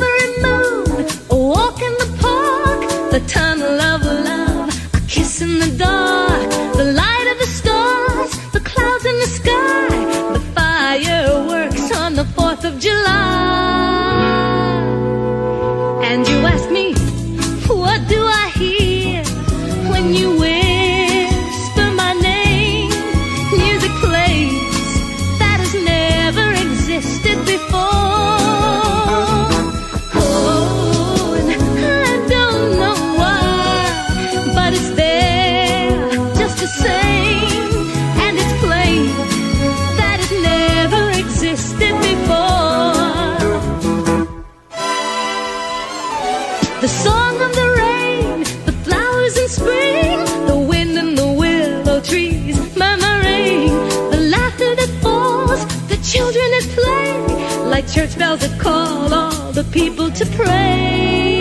silver moon, a walk in the park, the time. People to pray.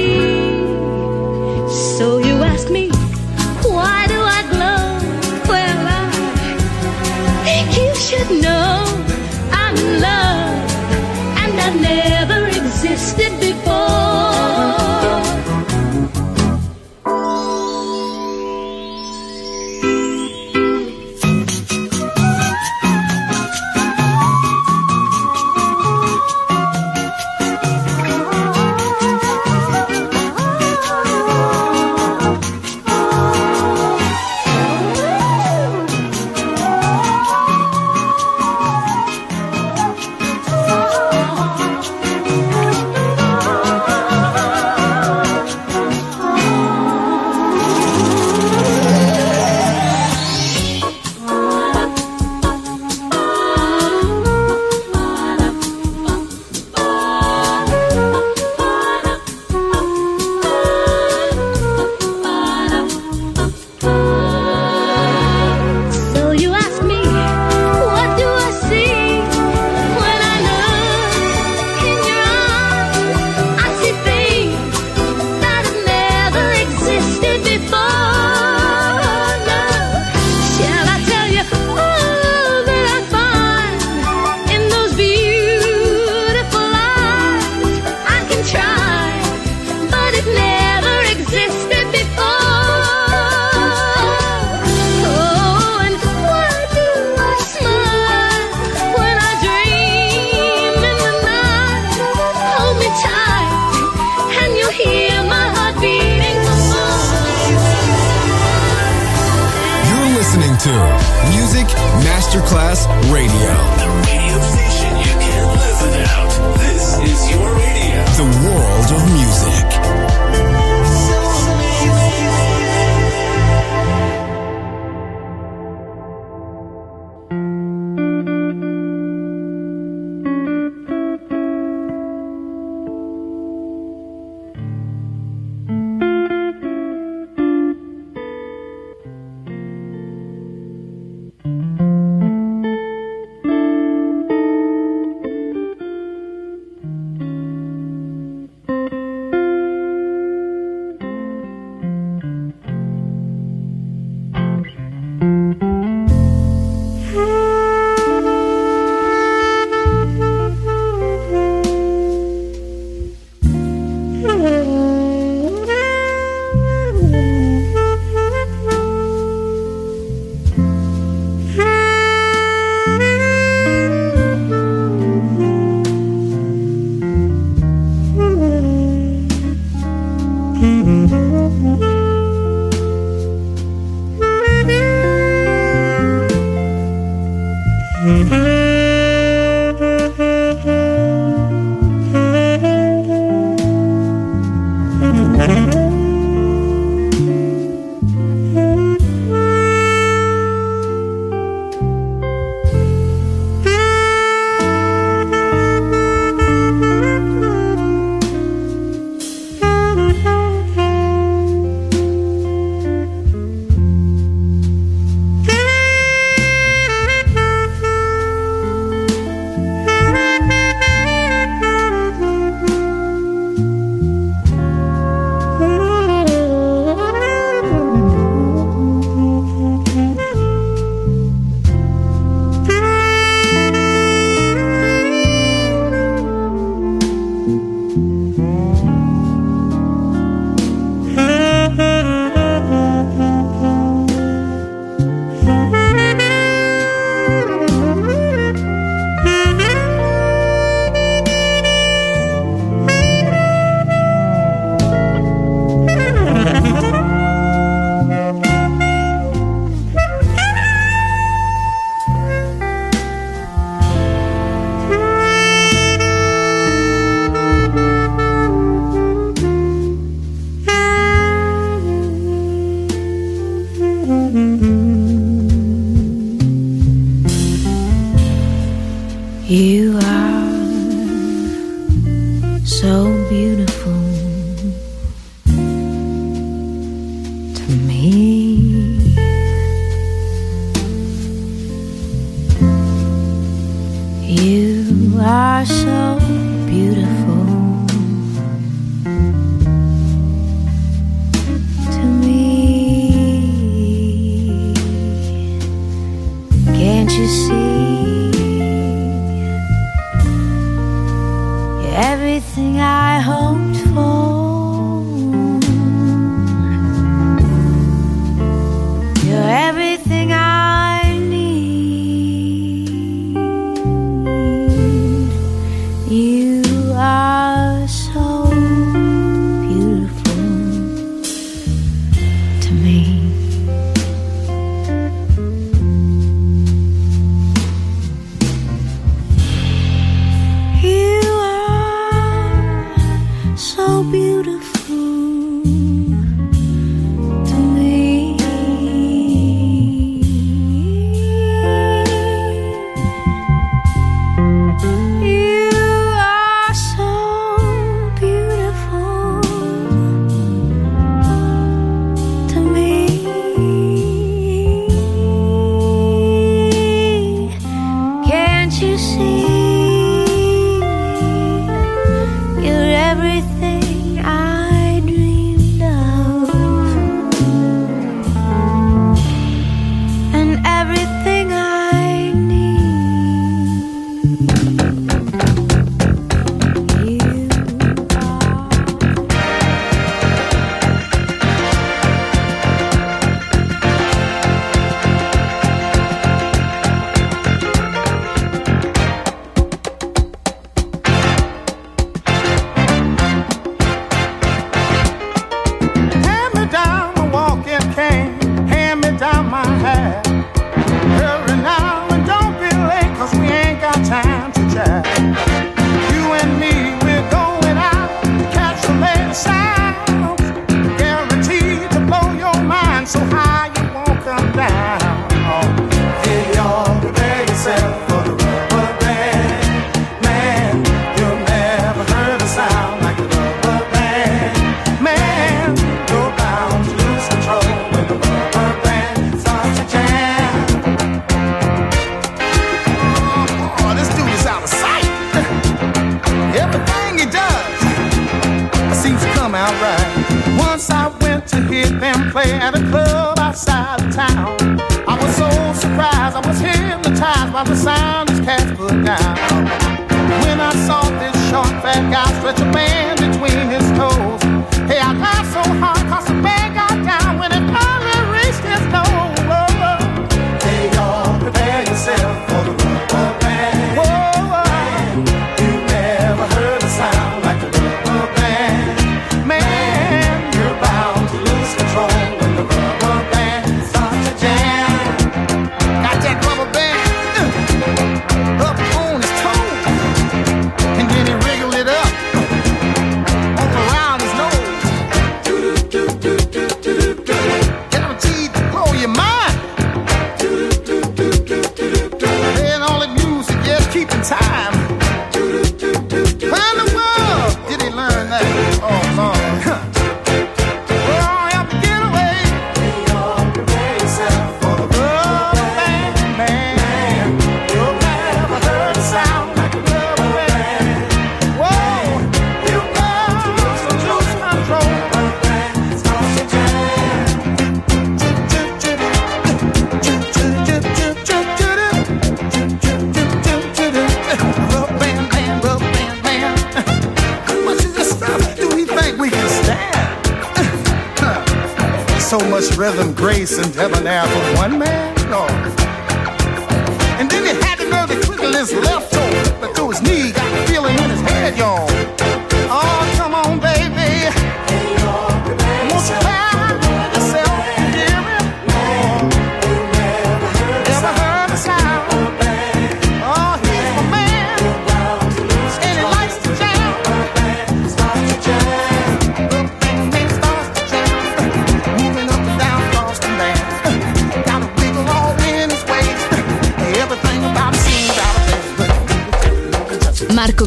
everything.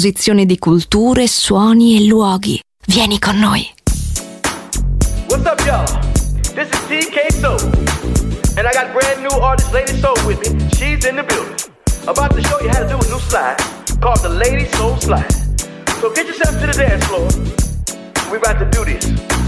composizione di culture, suoni e luoghi. Vieni con noi. What's up, y'all? This is TK Soul. And I got brand new artist Lady Soul with me. She's in the building. About to show you how to do a new slide called the Lady Soul Slide. So get yourself to the dance floor. We're about to do this.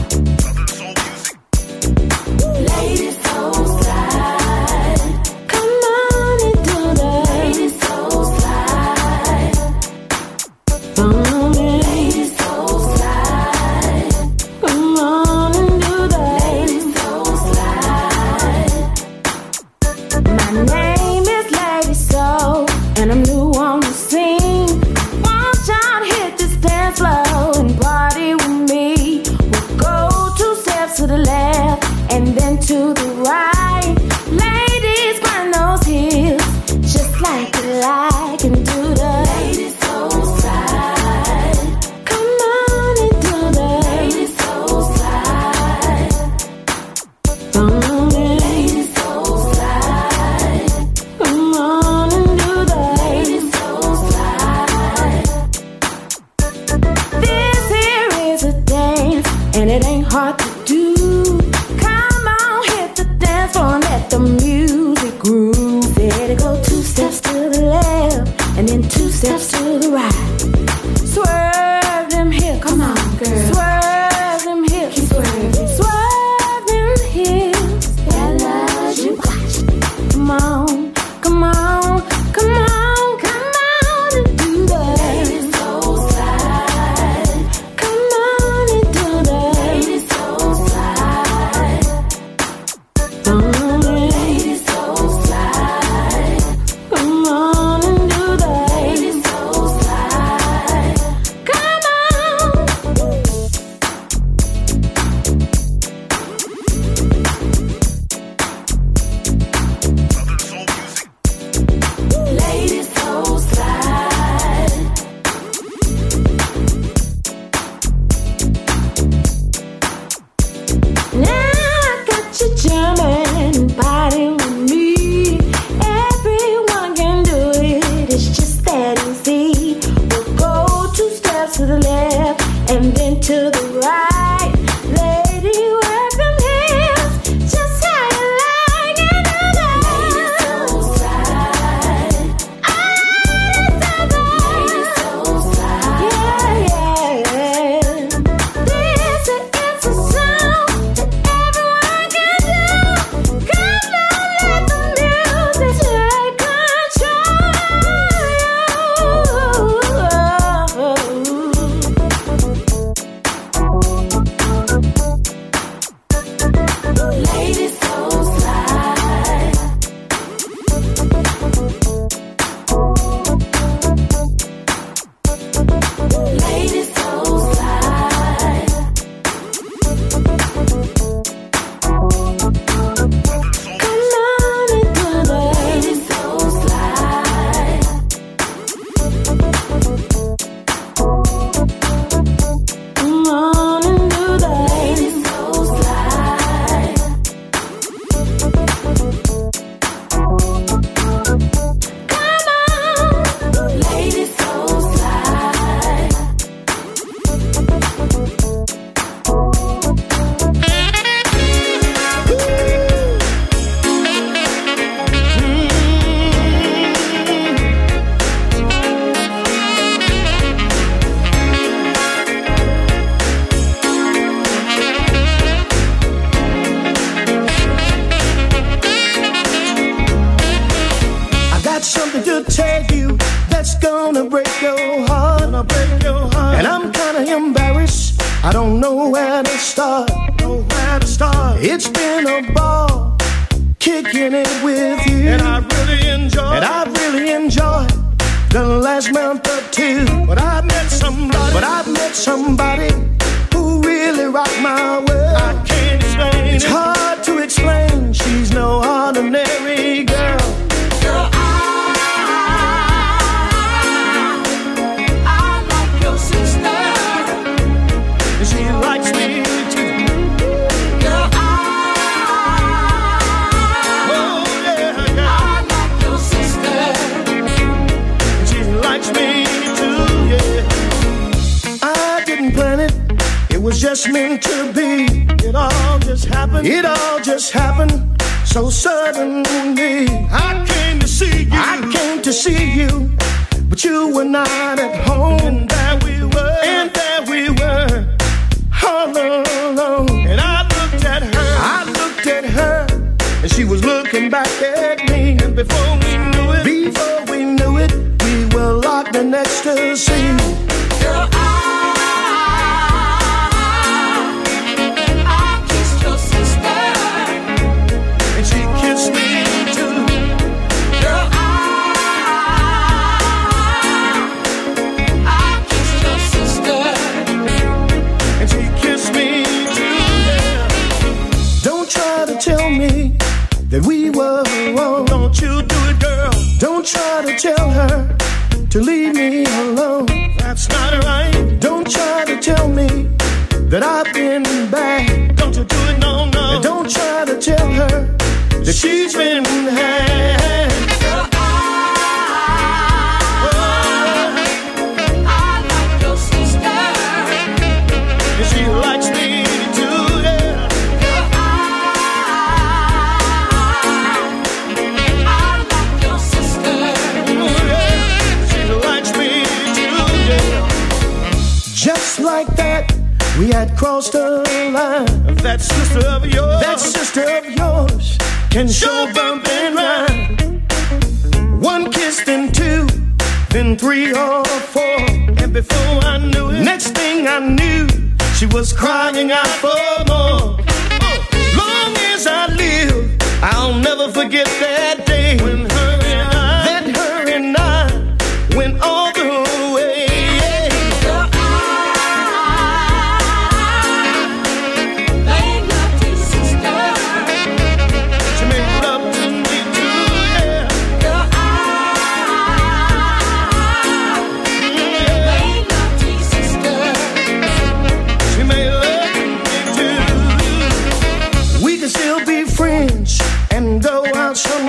can show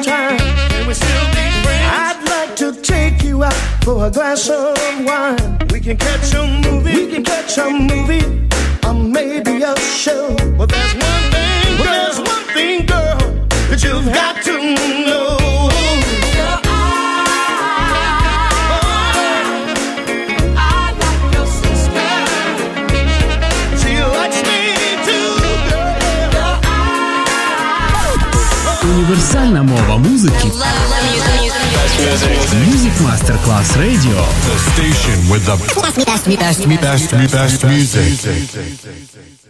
time. Can we still be friends? I'd like to take you out for a glass of wine. We can catch a movie. We can catch a movie. Or maybe a show. Well, there's one thing, girl. Well, there's one thing, girl, that you've got to know. універсальна мова музики. Music Master Class Radio. The station with the best, best, best, best, best music.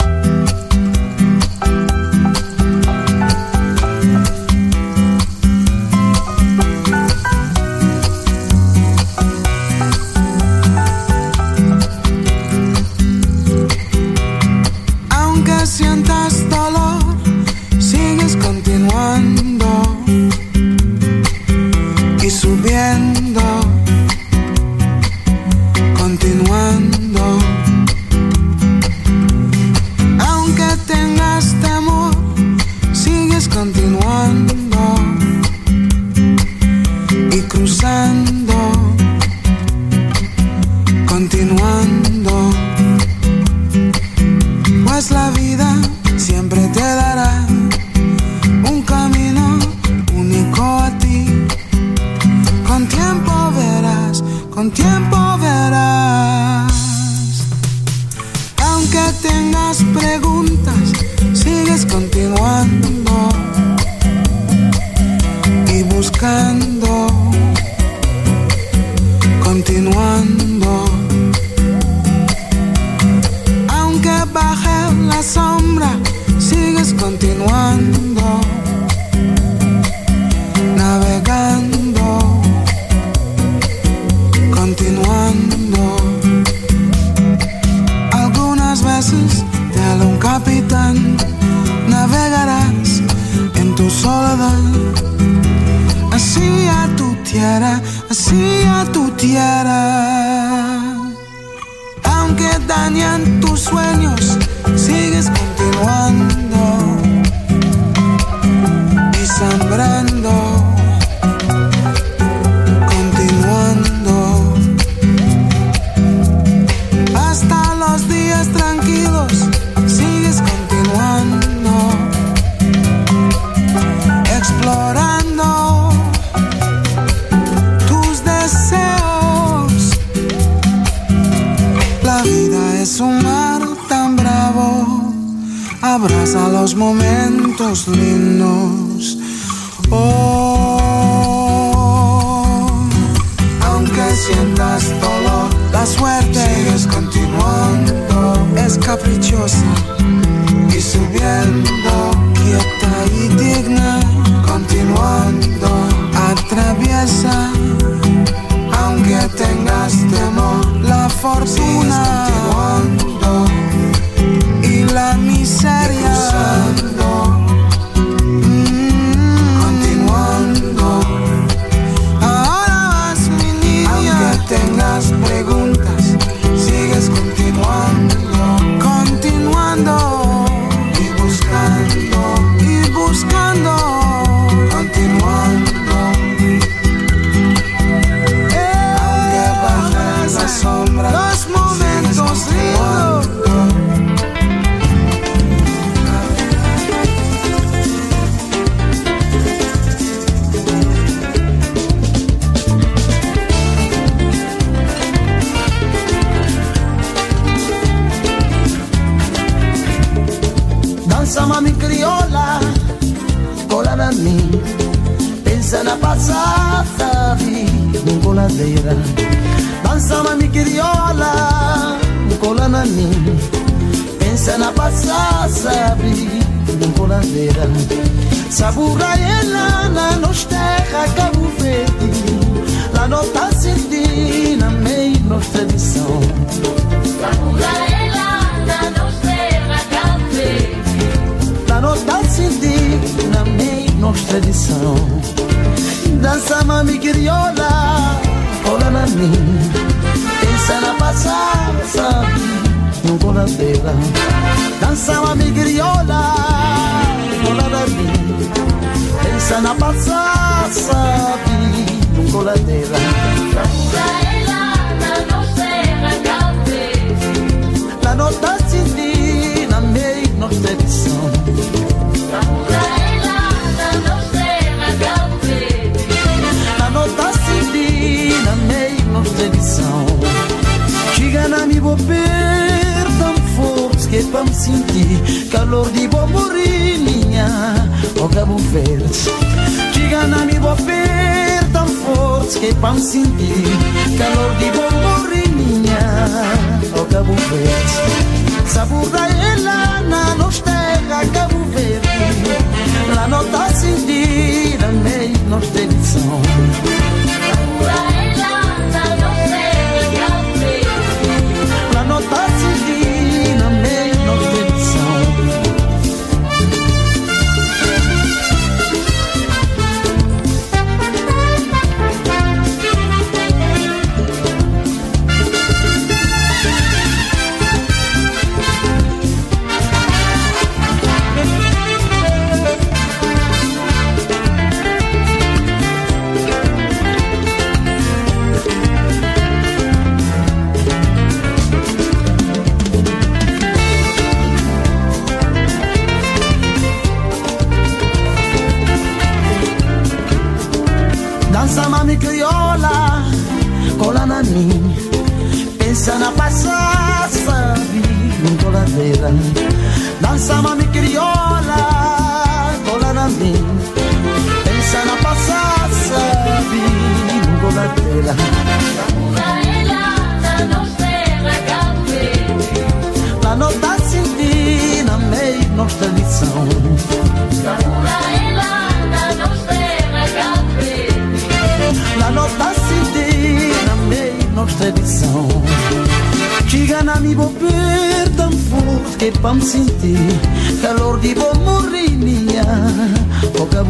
que vamos sentir calor de bomborinha, o cabo verde. Diga na minha bobeira tão forte que vamos sentir calor de bomborinha, o cabo verde. Sabor ela na nossa terra, cabo verde. Lá não tá sentindo, meio nossa tradição.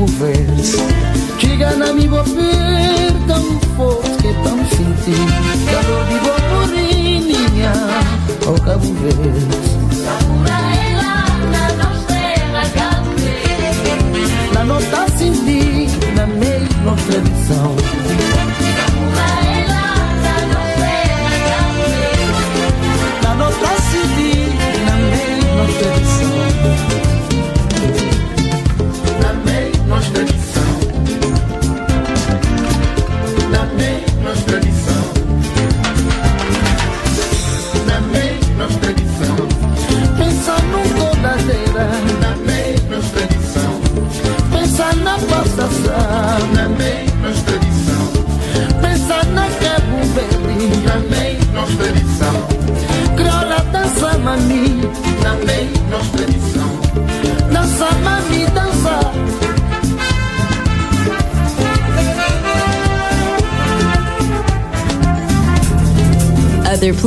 conversa. Diga na minha boca tão forte que tão sentido.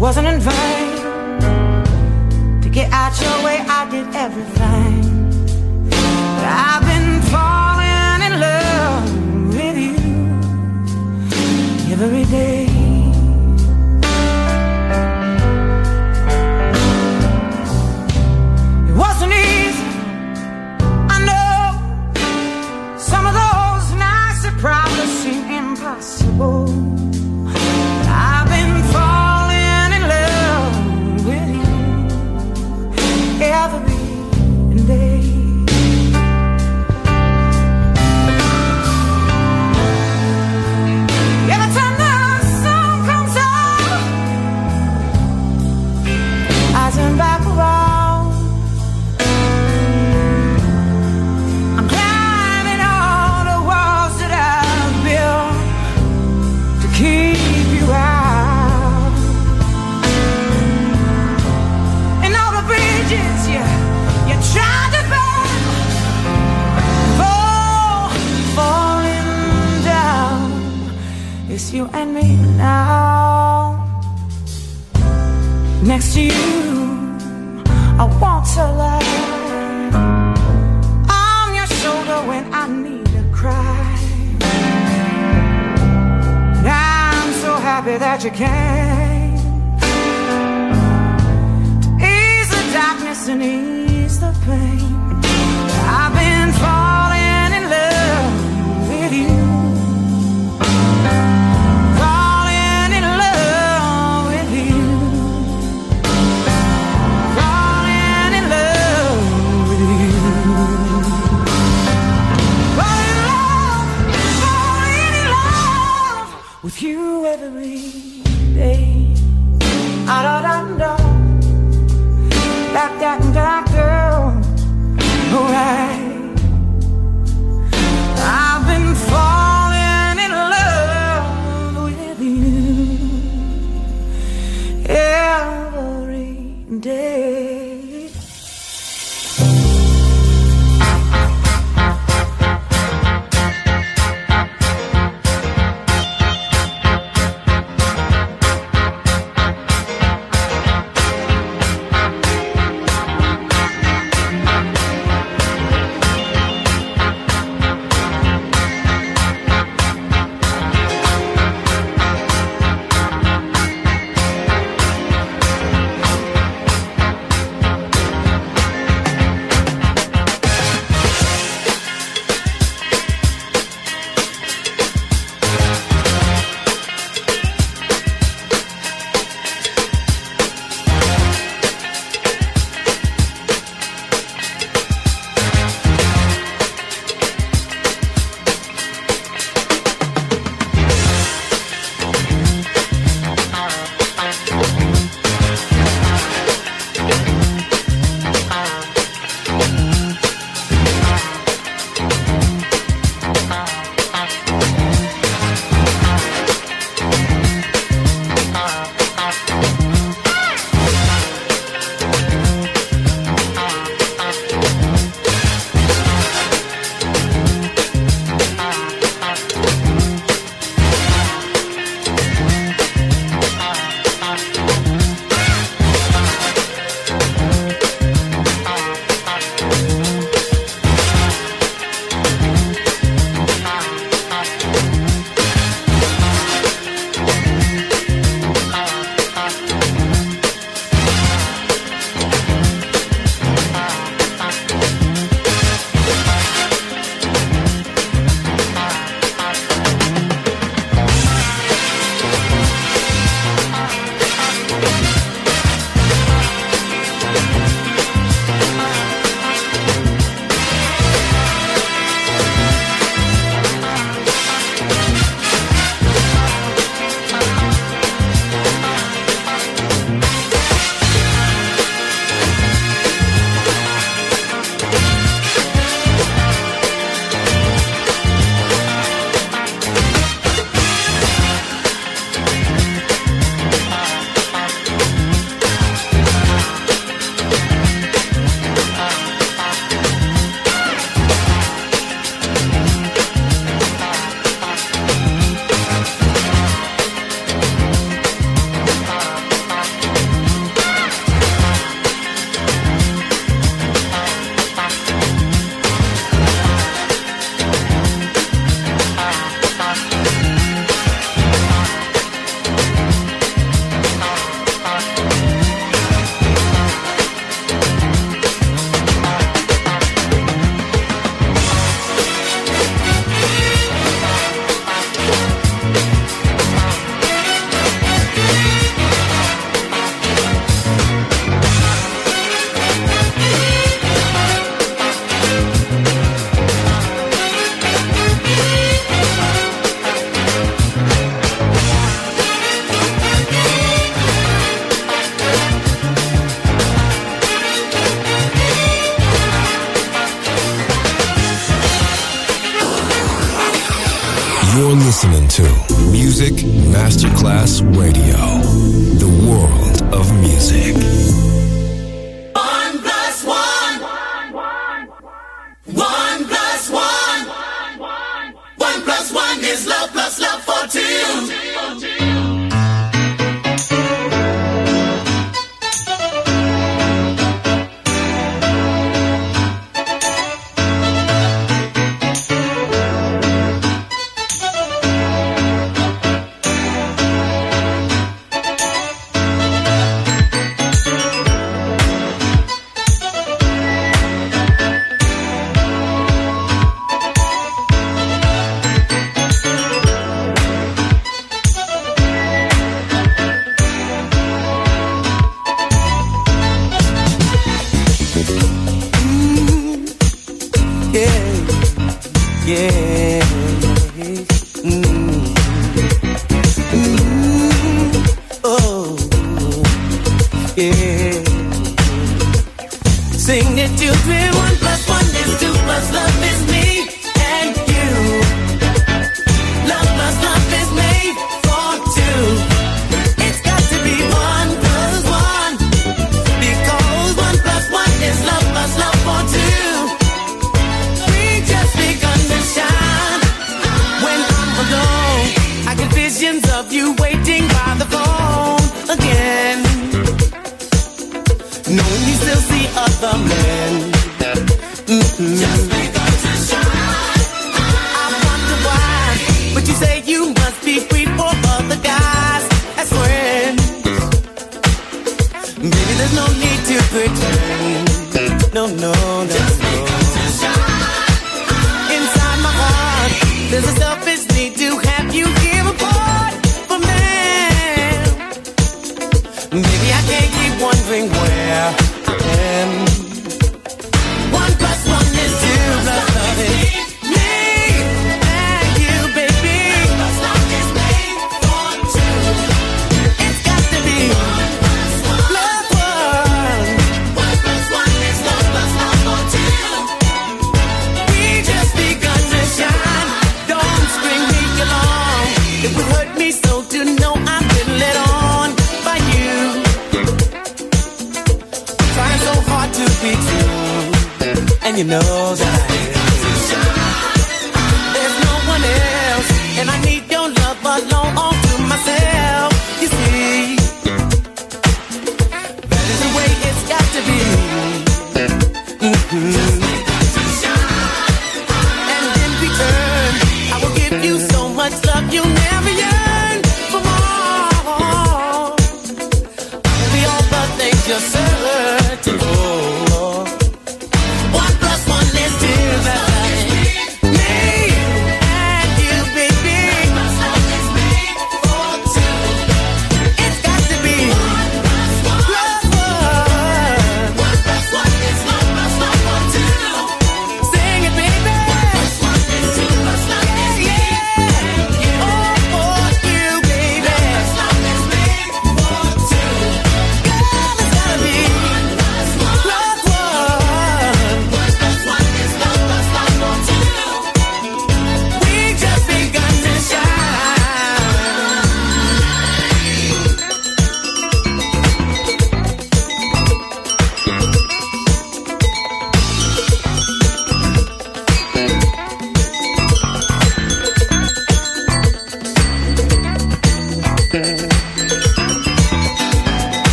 wasn't in vain to get out your way. I did everything. I've been falling in love with you every day. you and me now. Next to you, I want to lie. On your shoulder when I need to cry. I'm so happy that you can.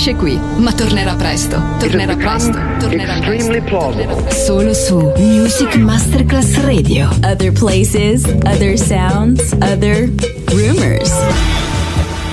finisce qui, ma tornerà presto. Tornerà presto. Tornerà presto. Plausible. Solo su Music Masterclass Radio. Other places, other sounds, other rumors.